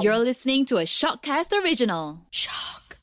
You're listening to a Shockcast original. Shock.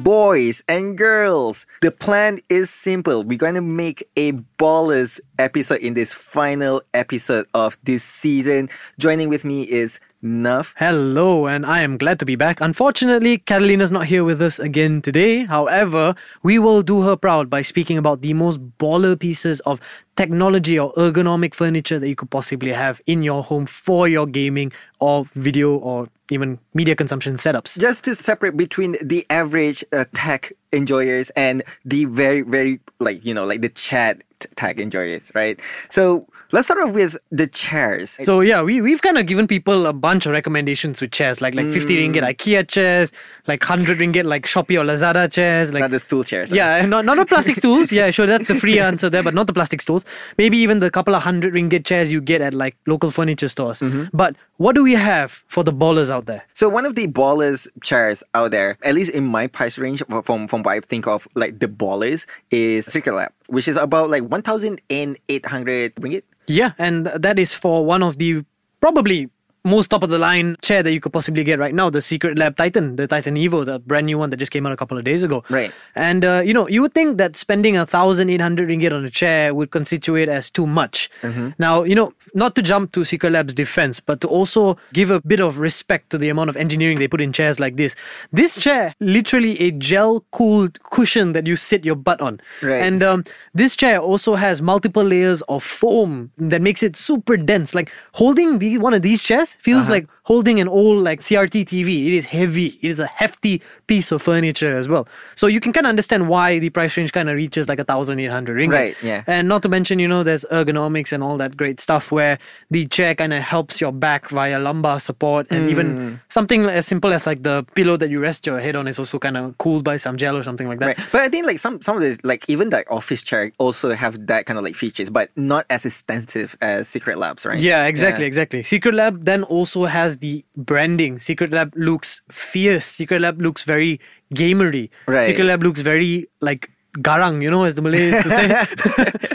Boys and girls, the plan is simple. We're going to make a ballers episode in this final episode of this season. Joining with me is Nuff. Hello, and I am glad to be back. Unfortunately, Catalina's not here with us again today. However, we will do her proud by speaking about the most baller pieces of technology or ergonomic furniture that you could possibly have in your home for your gaming or video or even media consumption setups. Just to separate between the average uh, tech enjoyers and the very, very, like, you know, like the chat tag enjoyers, right? So let's start off with the chairs. So yeah, we we've kind of given people a bunch of recommendations with chairs, like like 50 ringgit IKEA chairs, like 100 ringgit like Shopee or Lazada chairs, like Not the stool chairs. huh? Yeah, not not the plastic stools. Yeah, sure, that's the free answer there, but not the plastic stools. Maybe even the couple of hundred ringgit chairs you get at like local furniture stores. Mm-hmm. But what do we have for the ballers out there? So one of the ballers chairs out there, at least in my price range, from from what I think of like the ballers, is Secret Lab, which is about like one thousand and eight hundred ringgit. Yeah, and that is for one of the probably most top of the line chair that you could possibly get right now, the Secret Lab Titan, the Titan Evo, the brand new one that just came out a couple of days ago. Right. And uh, you know, you would think that spending a thousand eight hundred ringgit on a chair would constitute as too much. Now, you know, not to jump to Secret Lab's defense, but to also give a bit of respect to the amount of engineering they put in chairs like this. This chair, literally a gel cooled cushion that you sit your butt on. Right. And um, this chair also has multiple layers of foam that makes it super dense. Like holding the, one of these chairs feels uh-huh. like holding an old like CRT TV. It is heavy. It is a hefty piece of furniture as well. So you can kind of understand why the price range kind of reaches like a thousand eight hundred ringgit. Right, yeah. And not to mention, you know, there's ergonomics and all that great stuff where the chair kind of helps your back via lumbar support and Mm. even something as simple as like the pillow that you rest your head on is also kind of cooled by some gel or something like that. Right. But I think like some some of the like even the office chair also have that kind of like features, but not as extensive as Secret Labs, right? Yeah, exactly, exactly. Secret Lab then also has the branding. Secret Lab looks fierce. Secret Lab looks very gamery. Right. Secret Lab looks very like garang, you know, as the Malays would say.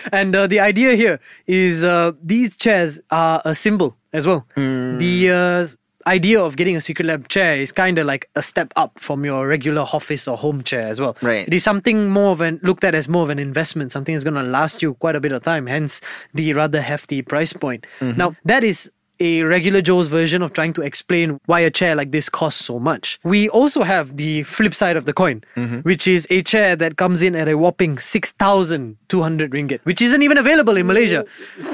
and uh, the idea here is uh, these chairs are a symbol as well. The uh, idea of getting a Secret Lab chair is kind of like a step up from your regular office or home chair as well. Right. It is something more of an looked at as more of an investment, something that's going to last you quite a bit of time. Hence the rather hefty price point. Now that is a regular Joe's version of trying to explain why a chair like this costs so much. We also have the flip side of the coin, mm-hmm. which is a chair that comes in at a whopping 6,200 ringgit, which isn't even available in Malaysia.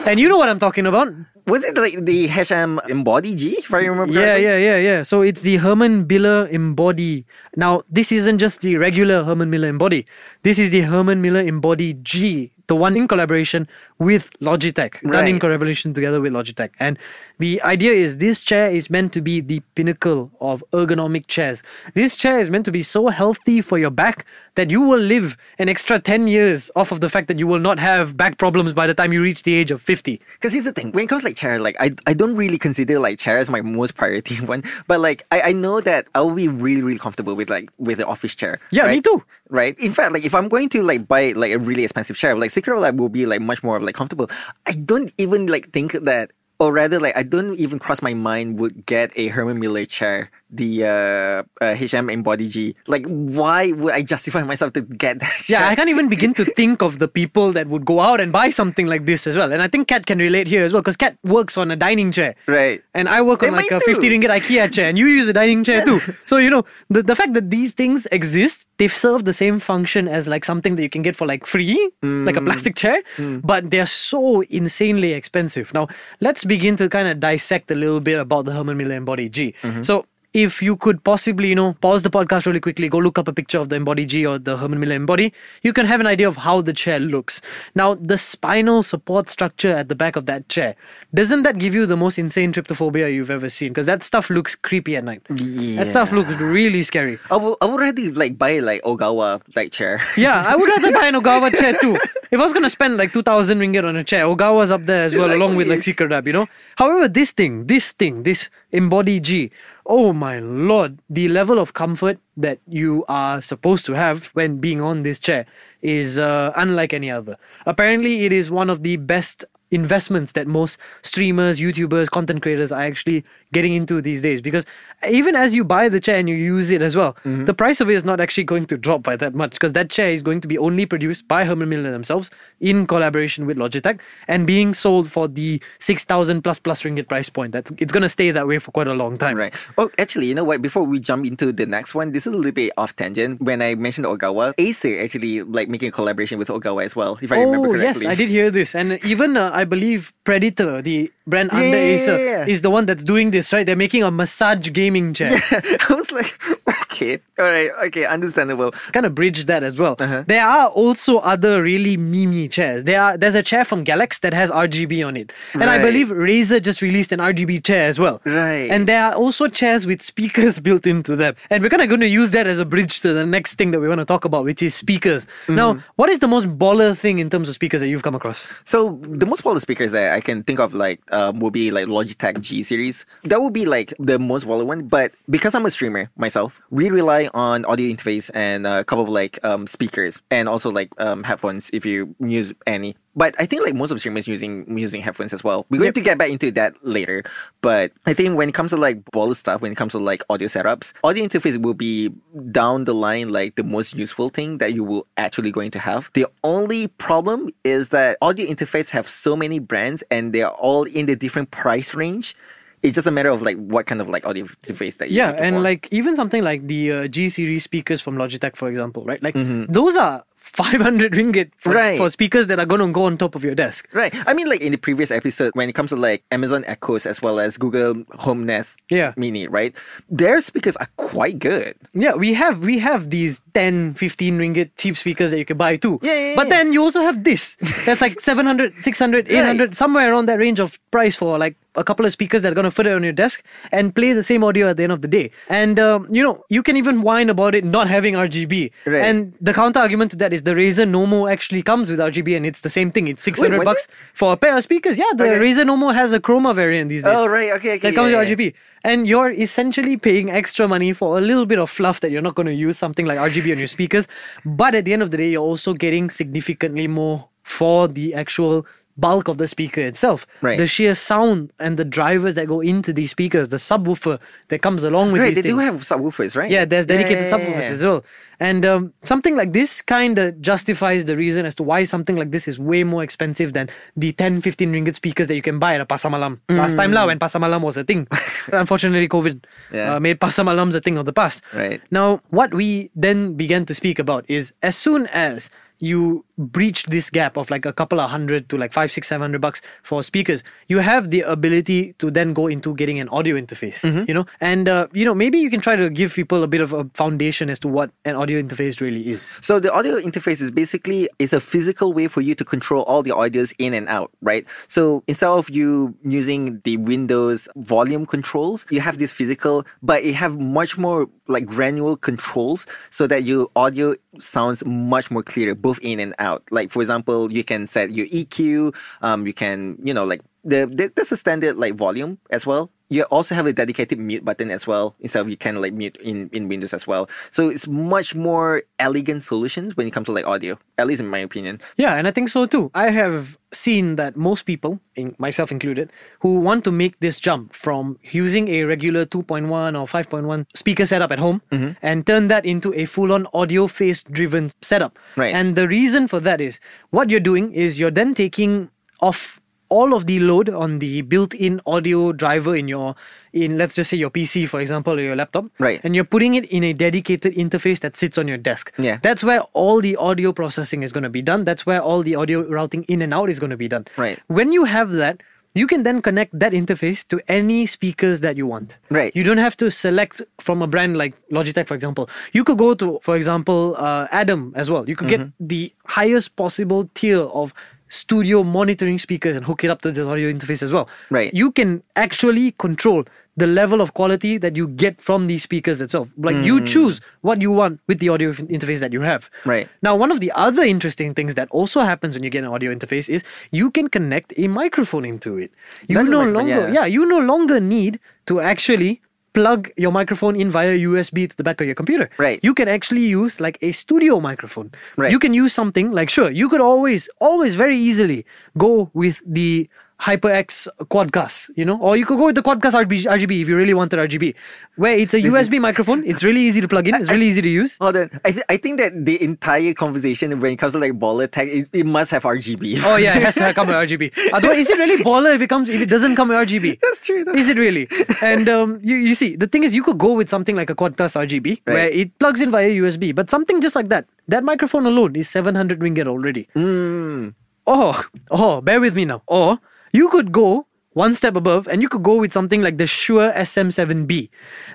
And you know what I'm talking about. Was it like the HM Embody G, if I remember Yeah, correctly? yeah, yeah, yeah. yeah. So it's the Herman Miller Embody. Now, this isn't just the regular Herman Miller Embody. This is the Herman Miller Embody G, the one in collaboration with Logitech, done in Right. collaboration together with Logitech. And the idea is this chair is meant to be the pinnacle of ergonomic chairs. This chair is meant to be so healthy for your back that you will live an extra 10 years off of the fact that you will not have back problems by the time you reach the age of 50. Because here's the thing, when it comes like chair, like I, I don't really consider like chair as my most priority one. But like I, I know that I will be really, really comfortable with like with the office chair. Yeah, me too. Right. In fact, like if I'm going to like buy like a really expensive chair, like Secret Lab will be like much more like comfortable. I don't even like think that or rather like I don't even cross my mind would get a Herman Miller chair, the uh, uh HM Embody G. Like why would I justify myself to get that chair? Yeah, I can't even begin to think of the people that would go out and buy something like this as well. And I think Kat can relate here as well because Kat works on a dining chair. Right. And I work on And like a 50 too. ringgit IKEA chair and you use a dining chair too. So, you know, the, the fact that these things exist, they serve the same function as like something that you can get for like free, like a Mm. plastic chair, but they're so insanely expensive. Now, let's begin to kind of dissect a little bit about the Herman Miller Embody G. Mm-hmm. So, if you could possibly, you know, pause the podcast really quickly, go look up a picture of the Embody G or the Herman Miller Embody, you can have an idea of how the chair looks. Now, the spinal support structure at the back of that chair, doesn't that give you the most insane trypophobia you've ever seen? Because that stuff looks creepy at night. That stuff looks really scary. I would I would rather like buy like Ogawa like chair. Yeah, I would rather buy an Ogawa chair too. if I was gonna spend like two thousand ringgit on a chair, Ogawa's up there as well, along with like Secret Lab, you know. However, this thing, this thing, this Embody G, oh my lord, the level of comfort that you are supposed to have when being on this chair is uh, unlike any other. Apparently, it is one of the best investments that most streamers, YouTubers, content creators are actually getting into these days because even as you buy the chair and you use it as well, Mm-hmm. the price of it is not actually going to drop by that much because that chair is going to be only produced by Herman Miller themselves in collaboration with Logitech and being sold for the 6000 plus plus ringgit price point. That's it's going to stay that way for quite a long time. Right. Oh, actually, you know what? Before we jump into the next one, this is a little bit off tangent. When I mentioned Ogawa, Acer actually like making a collaboration with Ogawa as well, if I remember Oh correctly. yes, I did hear this, and even uh, I believe Predator, the brand Yeah, under yeah, yeah, Acer, yeah. is the one that's doing this, right? They're making a massage gaming chair. I was like, okay, all right, okay, understandable. kind of bridge that as well. Uh-huh. There are also other really memey chairs. There are there's a chair from Galax that has RGB on it, and I believe Razer just released an RGB chair as well. Right. And there are also chairs with speakers built into them, and we're kind of going to use that as a bridge to the next thing that we want to talk about, which is speakers. Mm-hmm. Now, what is the most baller thing in terms of speakers that you've come across? So the most popular speakers that I can think of like um, will be like Logitech G series. That would be like the most popular one. But because I'm a streamer myself, we rely on audio interface and a couple of like um, speakers and also like um, headphones if you use any. But I think like most of streamers using using headphones as well. We're going Yep. to get back into that later. But I think when it comes to like baller stuff, when it comes to like audio setups, audio interface will be down the line like the most useful thing that you will actually going to have. The only problem is that audio interface have so many brands and they're all in the different price range. It's just a matter of like what kind of like audio interface that you Yeah, and like even something like the uh, G series speakers from Logitech, for example, right? Like those are 500 ringgit for. Right. for speakers that are going to go on top of your desk. Right. I mean, like in the previous episode, when it comes to like Amazon Echoes as well as Google Home Nest Yeah. Mini, right? Their speakers are quite good. Yeah, we have we have these 10, 15 ringgit cheap speakers that you can buy too. Yeah, yeah, But yeah. then you also have this. That's like 700, 600, 800, somewhere around that range of price for like a couple of speakers that are going to fit it on your desk and play the same audio at the end of the day. And, um, you know, you can even whine about it not having RGB. Right. And the counter argument to that is the Razer Nommo actually comes with RGB and it's the same thing. It's 600 was bucks it? for a pair of speakers. Yeah, the Okay. Razer Nommo has a chroma variant these days Oh, right. Okay. Okay. that comes yeah, with yeah. RGB. And you're essentially paying extra money for a little bit of fluff that you're not going to use something like RGB on your speakers. But at the end of the day, you're also getting significantly more for the actual bulk of the speaker itself. Right. The sheer sound and the drivers that go into these speakers, the subwoofer that comes along with Right. these They do have subwoofers, right? Yeah, there's dedicated Yeah, yeah, subwoofers yeah. as well. And um, something like this kind of justifies the reason as to why something like this is way more expensive than the 10, 15 ringgit speakers that you can buy at a Pasar Malam. Last time lah, when Pasar Malam was a thing. Unfortunately, COVID uh, made Pasar Malams a thing of the past. Right. Now, what we then began to speak about is as soon as you breach this gap of like a couple of hundred to like five, six, seven hundred bucks for speakers, you have the ability to then go into getting an audio interface, Mm-hmm. you know, and uh, you know maybe you can try to give people a bit of a foundation as to what an audio interface really is. So the audio interface is basically is a physical way for you to control all the audios in and out, right? So instead of you using the Windows volume controls, you have this physical, but it have much more like granular controls so that your audio sounds much more clear, both in and out. Like for example, you can set your EQ, um, you can you know like the, the that's a standard like volume as well. You also have a dedicated mute button as well. Instead of you can like mute in, in Windows as well. So it's much more elegant solutions when it comes to like audio, at least in my opinion. Yeah, and I think so too. I have seen that most people, in myself included, who want to make this jump from using a regular 2.1 or 5.1 speaker setup at home Mm-hmm. and turn that into a full on audio phase driven setup. Right. And the reason for that is what you're doing is you're then taking off all of the load on the built-in audio driver in your in let's just say your PC for example or your laptop Right. and you're putting it in a dedicated interface that sits on your desk Yeah. that's where all the audio processing is going to be done. That's where all the audio routing in and out is going to be done. Right. When you have that, you can then connect that interface to any speakers that you want. Right. You don't have to select from a brand like Logitech, for example. You could go to, for example, uh, Adam as well. You could Mm-hmm. get the highest possible tier of studio monitoring speakers and hook it up to the audio interface as well. Right. You can actually control the level of quality that you get from these speakers itself. Like you hmm. choose what you want with the audio interface that you have. Right. Now, one of the other interesting things that also happens when you get an audio interface is you can connect a microphone into it. You That's no longer, yeah. yeah, you no longer need to actually plug your microphone in via USB to the back of your computer. Right. You can actually use like a studio microphone. Right. You can use something like sure, you could always, always very easily go with the HyperX Quadcast, you know, or you could go with the Quadcast RGB, RGB if you really wanted RGB, where it's a This is- USB microphone. It's really easy to plug in. It's really easy to use. Hold on. I, th- I think that the entire conversation when it comes to like baller tech, it, it must have RGB. Oh yeah, it has to come with RGB. Otherwise, is it really baller if it comes if it doesn't come with RGB? That's true. Though. Is it really? And um, you, you see, the thing is, you could go with something like a Quadcast RGB where it plugs in via USB, but something just like that, that microphone alone is 700 ringgit already. Mm. Oh, oh, bear with me now. Or you could go one step above and you could go with something like the Shure SM7B.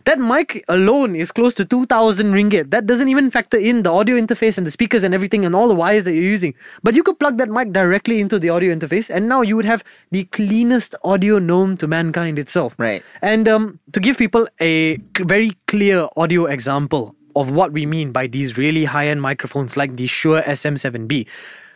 That mic alone is close to 2000 ringgit. That doesn't even factor in the audio interface and the speakers and everything and all the wires that you're using. But you could plug that mic directly into the audio interface and now you would have the cleanest audio known to mankind itself. Right. And um, to give people a very clear audio example of what we mean by these really high end microphones like the Shure SM7B,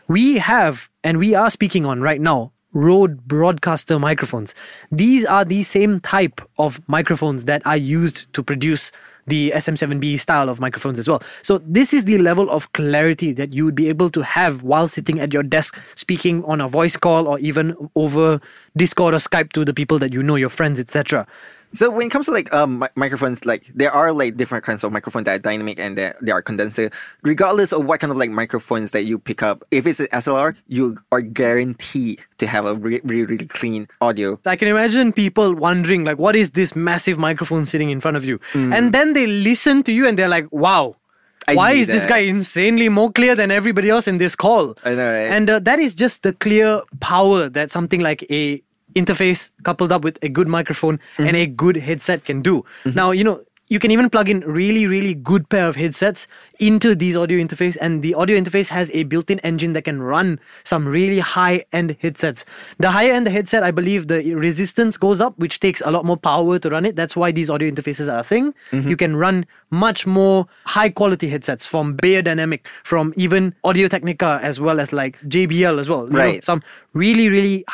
we have and we are speaking on right now Rode broadcaster microphones. These are the same type of microphones that are used to produce the SM7B style of microphones as well. So this is the level of clarity that you would be able to have while sitting at your desk speaking on a voice call or even over Discord or Skype to the people that you know, your friends, etc. So when it comes to like um mi- microphones, like there are like different kinds of microphones that are dynamic and there there are condenser. Regardless of what kind of like microphones that you pick up, if it's an XLR, you are guaranteed to have a re- really really clean audio. I can imagine people wondering, like, what is this massive microphone sitting in front of you? And then they listen to you and they're like, wow, I why is this guy insanely more clear than everybody else in this call? I know, right? And uh, that is just the clear power that something like a interface coupled up with a good microphone and a mm-hmm. good headset can do. Mm-hmm. Now, you know, you can even plug in really, really good pair of headsets into these audio interface, and the audio interface has a built-in engine that can run some really high-end headsets. The higher end the headset, I believe the resistance goes up, which takes a lot more power to run it. That's why these audio interfaces are a thing. Mm-hmm. You can run much more high-quality headsets from Beyerdynamic, from even Audio Technica, as well as like JBL as well. You know, Right. some really, really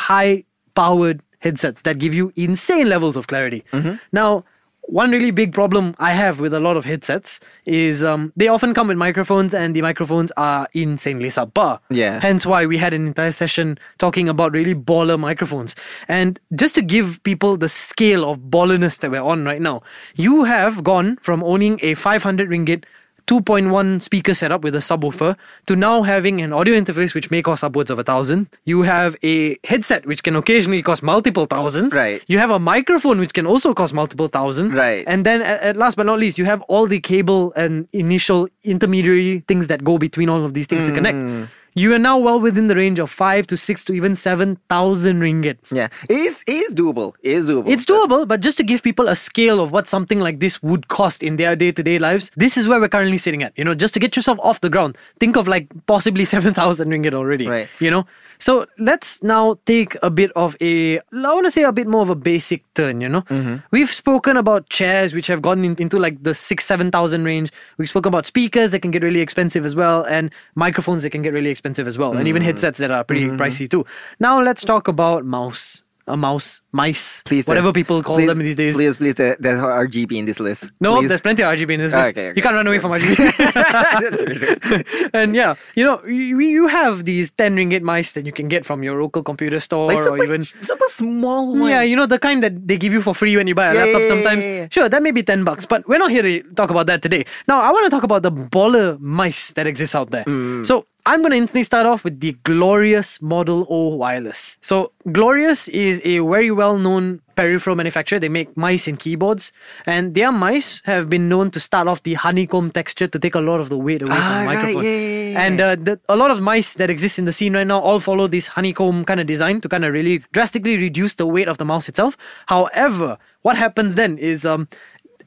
high-powered headsets that give you insane levels of clarity. Now, one really big problem I have with a lot of headsets is um, they often come with microphones and the microphones are insanely subpar. Yeah. Hence why we had an entire session talking about really baller microphones. And just to give people the scale of ballerness that we're on right now, you have gone from owning a 500 ringgit 2.1 speaker setup with a subwoofer to now having an audio interface which may cost upwards of a thousand. You have a headset which can occasionally cost multiple thousands. Right. You have a microphone which can also cost multiple thousands. Right. And then at, at last but not least, you have all the cable and initial intermediary things that go between all of these things to Mm. connect. You are now well within the range of five to six to even seven thousand ringgit. Yeah, it is it is doable. It is doable. It's doable, but just to give people a scale of what something like this would cost in their day to day lives, this is where we're currently sitting at. You know, just to get yourself off the ground, think of like possibly 7,000 ringgit already. Right. You know? So let's now take a bit of a, I want to say a bit more of a basic turn, you know? Mm-hmm. We've spoken about chairs which have gone in- into like the six, 7,000 range. We've spoken about speakers that can get really expensive as well, and microphones that can get really expensive as well, and even mm. headsets that are pretty mm-hmm. pricey too. Now let's talk about mouse. A mouse, mice, please whatever people call please- them these days. Please, please, there, there's RGB in this list. No, please. there's plenty of RGB in this list. Okay, okay. You can't run away from RGB. That's and yeah, you know, you, you have these 10 ringgit mice that you can get from your local computer store like or even. super small one. Yeah, you know, the kind that they give you for free when you buy a Yeah, laptop yeah, sometimes. yeah. Sure, that may be 10 bucks, but we're not here to talk about that today. Now, I want to talk about the baller mice that exist out there. Mm. So, I'm going to instantly start off with the Glorious Model O Wireless. So, Glorious is a very well known peripheral manufacturer. They make mice and keyboards, and their mice have been known to start off the honeycomb texture to take a lot of the weight away Ah, from the right, microphone. yeah, yeah, yeah. And uh, the, a lot of mice that exist in the scene right now all follow this honeycomb kind of design to kind of really drastically reduce the weight of the mouse itself. However, what happens then is um,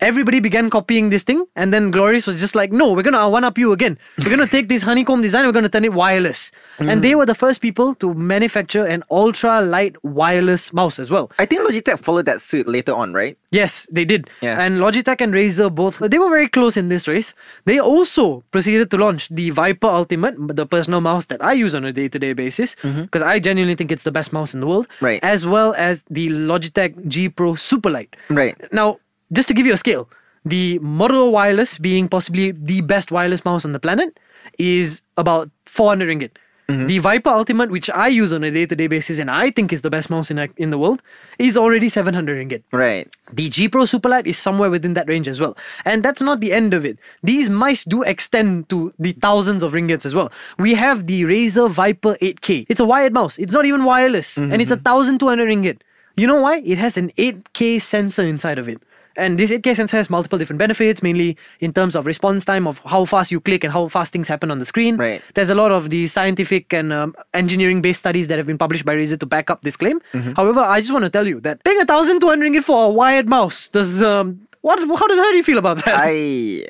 everybody began copying this thing, and then Glorious was just like, no, we're gonna one up you again. We're gonna take this honeycomb design, we're gonna turn it wireless. And they were the first people to manufacture an ultra light wireless mouse as well. I think Logitech followed that suit later on, right? Yes, they did. Yeah. And Logitech and Razer both, they were very close in this race. They also proceeded to launch the Viper Ultimate, the personal mouse that I use on a day to day basis, because I genuinely think it's the best mouse in the world, Mm-hmm. Right. as well as the Logitech G Pro Superlight. Right. Now, just to give you a scale, the Model O Wireless, being possibly the best wireless mouse on the planet, is about 400 ringgit. Mm-hmm. The Viper Ultimate, which I use on a day to day basis and I think is the best mouse in, in the world, is already 700 ringgit. Right. The G Pro Superlight is somewhere within that range as well. And that's not the end of it. These mice do extend to the thousands of ringgits as well. We have the Razer Viper 8K. It's a wired mouse. It's not even wireless. And it's a 1200 ringgit. You know why? It has an 8K sensor inside of it. And this 8K sensor has multiple different benefits, mainly in terms of response time of how fast you click and how fast things happen on the screen. Right. There's a lot of the scientific and um, engineering based studies that have been published by Razer to back up this claim. However, I just want to tell you that paying a thousand two hundred ringgit for a wired mouse does um what how does how do you feel about that? I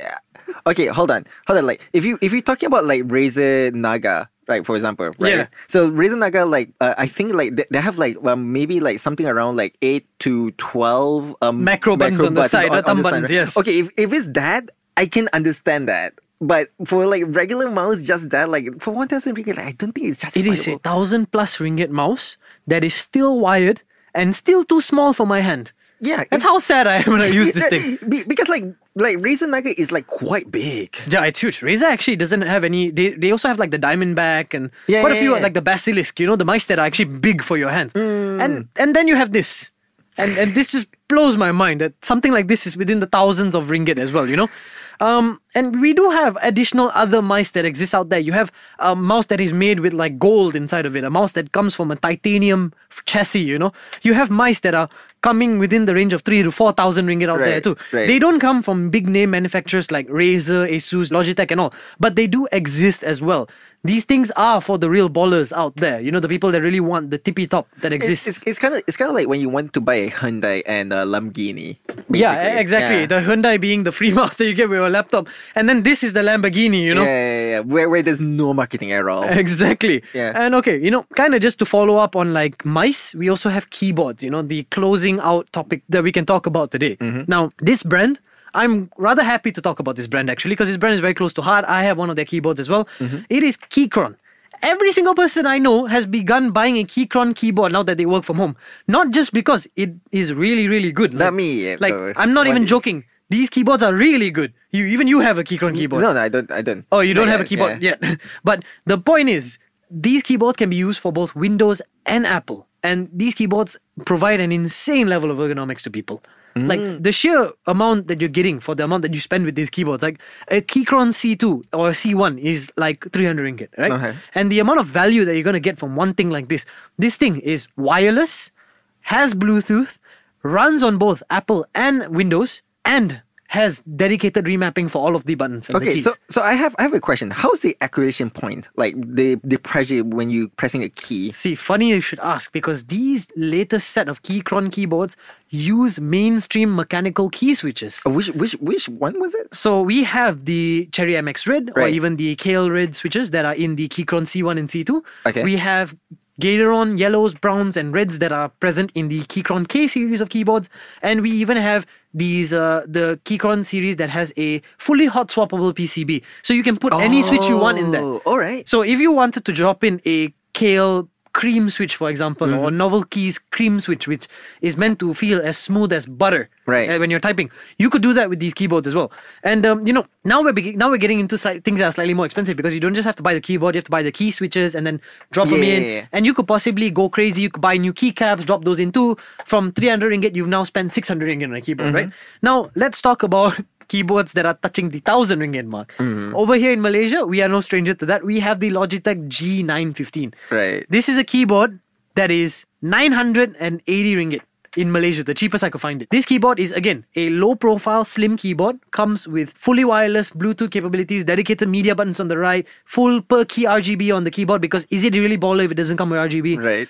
okay, hold on, hold on. Like if you if you're talking about like Razer Naga, right? For example, right? Yeah. So Razer Naga, like uh, I think like they, they have like well, maybe like something around like eight to twelve um Macro buttons on the side, uh, thumb buttons, right? yes. Okay, if if it's that, I can understand that. But for like regular mouse, just that, like for one thousand ringgit, like, I don't think it's just. justifiable. is a thousand plus ringgit mouse that is still wired and still too small for my hand. yeah, That's it- how sad I am when I use this thing. Because like like Razer Naga is like quite big. Yeah, it's huge. Razer actually doesn't have any. They, they also have like the Diamondback and Yeah, quite a yeah, few yeah. like the Basilisk. You know, the mice that are actually big for your hands. Mm. And and then you have this, and and this just blows my mind that something like this is within the thousands of ringgit as well. You know. Um, and we do have additional other mice that exist out there. You have a mouse that is made with like gold inside of it, a mouse that comes from a titanium chassis, you know. You have mice that are coming within the range of three to four thousand ringgit out there too. right. They don't come from big name manufacturers like Razer, Asus, Logitech, and all, but they do exist as well. These things are for the real ballers out there. You know, the people that really want the tippy top that It's exists. it's, it's kind of it's kind of like when you want to buy a Hyundai and a Lamborghini. Yeah, exactly. Yeah. The Hyundai being the free mouse that you get with your laptop, and then this is the Lamborghini. You know. yeah, yeah, yeah, where where there's no marketing at all. Exactly. Yeah. And okay, you know, kind of just to follow up on like mice, we also have keyboards, you know, the closing out topic that we can talk about today. Mm-hmm. Now, this brand, I'm rather happy to talk about this brand actually because this brand is very close to heart. I have one of their keyboards as well. Mm-hmm. It is Keychron. Every single person I know has begun buying a Keychron keyboard now that they work from home. Not just because it is really, really good. Not Like- me, eh, Like, though. I'm not What even is- joking. These keyboards are really good. You even you have a Keychron keyboard. No, no, I don't. I don't. Oh, you don't Not have a keyboard yeah. yet. but the point is, these keyboards can be used for both Windows and Apple. And these keyboards provide an insane level of ergonomics to people. Mm. Like the sheer amount that you're getting for the amount that you spend with these keyboards, like a Keychron C2 or C1 is like 300 ringgit, right? Okay. And the amount of value that you're going to get from one thing like this, this thing is wireless, has Bluetooth, runs on both Apple and Windows, and has dedicated remapping for all of the buttons. The Okay, keys. so so I have I have a question. How's the actuation point? Like the the pressure when you pressing a key? See, funny you should ask because these latest set of Keychron keyboards use mainstream mechanical key switches. Uh, Which which which one was it? So we have the Cherry MX Red or even the KL Red switches that are in the Keychron C1 and C2. Okay. We have Gateron yellows, browns, and reds that are present in the Keychron K series of keyboards, and we even have these uh, the Keychron series that has a fully hot swappable PCB, so you can put any switch you want in there. Oh, All right. So if you wanted to drop in a Kailh cream switch, for example, Mm-hmm. or novel keys cream switch, which is meant to feel as smooth as butter, Right. uh, when you're typing, you could do that with these keyboards as well. And um, you know, now we're begin- now we're getting into slight- things that are slightly more expensive because you don't just have to buy the keyboard, you have to buy the key switches and then drop them in. Yeah. And you could possibly go crazy. You could buy new keycaps, drop those in too. From 300 ringgit, you've now spent 600 ringgit on a keyboard, right? Now let's talk about keyboards that are touching the 1000 ringgit mark. Mm-hmm. Over here in Malaysia, we are no stranger to that. We have the Logitech G915. Right. This is a keyboard that is 980 ringgit in Malaysia, the cheapest I could find it. This keyboard is again a low profile slim keyboard, comes with fully wireless Bluetooth capabilities, dedicated media buttons on the right, full per key RGB on the keyboard because is it really baller if it doesn't come with RGB? Right.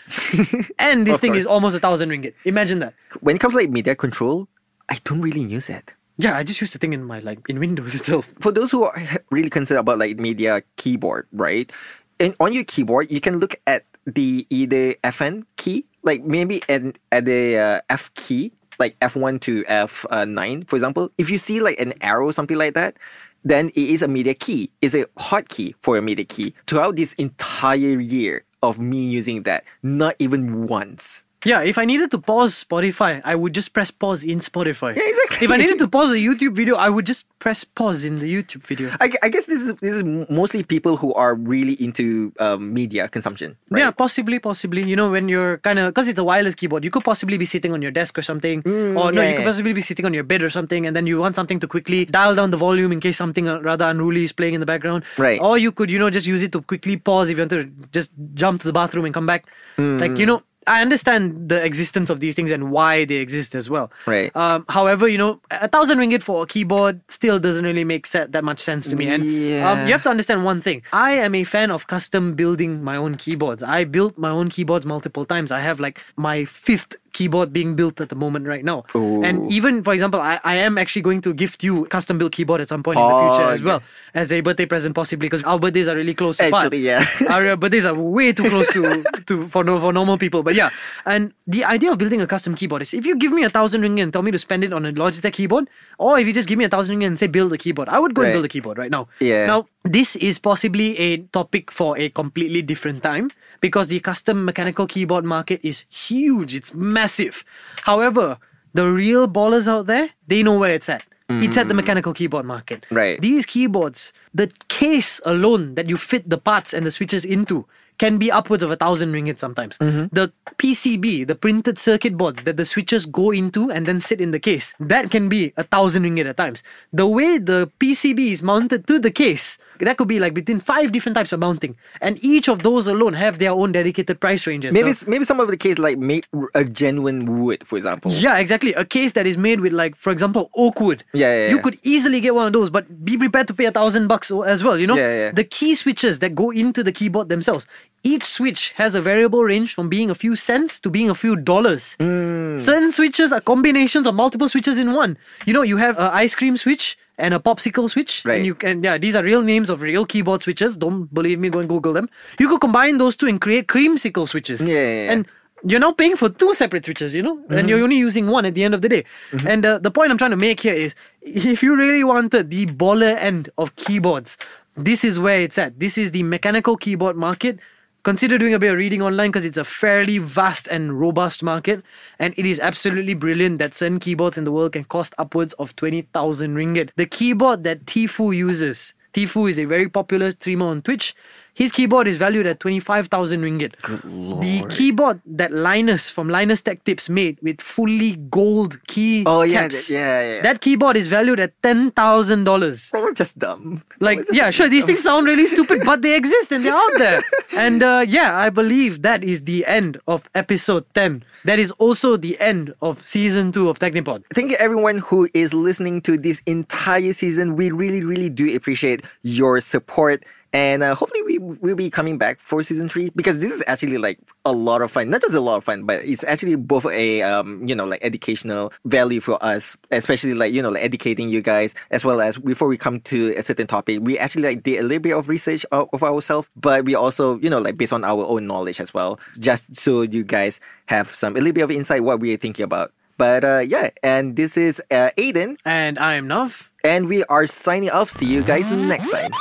And this Of thing is almost a thousand ringgit. Imagine that. when it comes to like media control, I don't really use it. Yeah, I just use the thing in my like in Windows itself. For those who are really concerned about like media keyboard, right? And on your keyboard, you can look at the either FN key, like maybe at, at the uh, F key, like F1 to F9, for example. If you see like an arrow, something like that, then it is a media key. It's a hotkey for a media key. Throughout this entire year of me using that, not even once Yeah, if I needed to pause Spotify, I would just press pause in Spotify. Yeah, exactly. If I needed to pause a YouTube video, I would just press pause in the YouTube video. I, I guess this is this is mostly people who are really into um, media consumption. Right? Yeah, possibly, possibly. You know, when you're kind of because it's a wireless keyboard, you could possibly be sitting on your desk or something, or no, Mm, yeah, you could possibly be sitting on your bed or something, and then you want something to quickly dial down the volume in case something uh, rather unruly is playing in the background. Right. Or you could, you know, just use it to quickly pause if you want to just jump to the bathroom and come back. Like Mm. you know. I understand the existence of these things and why they exist as well. Right. Um, however, you know, a thousand ringgit for a keyboard still doesn't really make se- that much sense to me. And um, you have to understand one thing. I am a fan of custom building my own keyboards. I built my own keyboards multiple times. I have like my fifth keyboard being built at the moment right now. Ooh. And oh. even, for example, I, I am actually going to gift you custom built keyboard at some point in the Oh, future as well as a birthday present possibly because our birthdays are really close apart. Actually, yeah. our uh, birthdays are way too close to, to for no, for normal people. But yeah, and the idea of building a custom keyboard is if you give me a thousand ringgit and tell me to spend it on a Logitech keyboard, or if you just give me a thousand ringgit and say build a keyboard, I would go Right. and build a keyboard right now. Yeah. Now this is possibly a topic for a completely different time because the custom mechanical keyboard market is huge. It's massive. However, the real ballers out there, they know where it's at. It's at the mm. mechanical keyboard market. Right. These keyboards, the case alone that you fit the parts and the switches into can be upwards of a thousand ringgit sometimes. Mm-hmm. The PCB, the printed circuit boards that the switches go into and then sit in the case, that can be a thousand ringgit at times. The way the PCB is mounted to the case, that could be like between five different types of mounting, and each of those alone have their own dedicated price ranges. Maybe Now- s- maybe some of the case like make a genuine wood, for example. yeah, exactly. A case that is made with, like, for example, oak wood. Yeah, yeah, You yeah. could easily get one of those, but be prepared to pay a thousand bucks as well. You know, Yeah, yeah. the key switches that go into the keyboard themselves. Each switch has a variable range from being a few cents to being a few dollars. Hmm. Certain switches are combinations of multiple switches in one. You know, you have an ice cream switch and a popsicle switch. Right. And you can, yeah, these are real names of real keyboard switches. Don't believe me? Go and Google them. You could combine those two and create creamsicle switches. Yeah, yeah, yeah. And you're now paying for two separate switches, you know, and Mm-hmm. you're only using one at the end of the day. And uh, the point I'm trying to make here is if you really wanted the baller end of keyboards, this is where it's at. This is the mechanical keyboard market. Consider doing a bit of reading online because it's a fairly vast and robust market. And it is absolutely brilliant that certain keyboards in the world can cost upwards of 20,000 ringgit. The keyboard that Tfue uses, Tfue is a very popular streamer on Twitch. His keyboard is valued at 25,000 ringgit. The keyboard that Linus from Linus Tech Tips made with fully gold key Oh yeah, caps, th- yeah, yeah. that keyboard is valued at $10,000. Probably just dumb. Like, just yeah, sure, these dumb. things sound really stupid, but they exist and they're out there. And uh, yeah, I believe that is the end of episode 10. That is also the end of season 2 of Technipod. Thank you, everyone who is listening to this entire season. We really, really do appreciate your support. And uh, hopefully, we will be coming back for season three because this is actually like a lot of fun. Not just a lot of fun, but it's actually both a um, you know like educational value for us, especially like you know like educating you guys as well as before we come to a certain topic, we actually like did a little bit of research of, of ourselves, but we also you know like based on our own knowledge as well, just so you guys have some a little bit of insight what we are thinking about. But uh, yeah, and this is uh, Aiden, And I am Nav. and we are signing off. See you guys next time.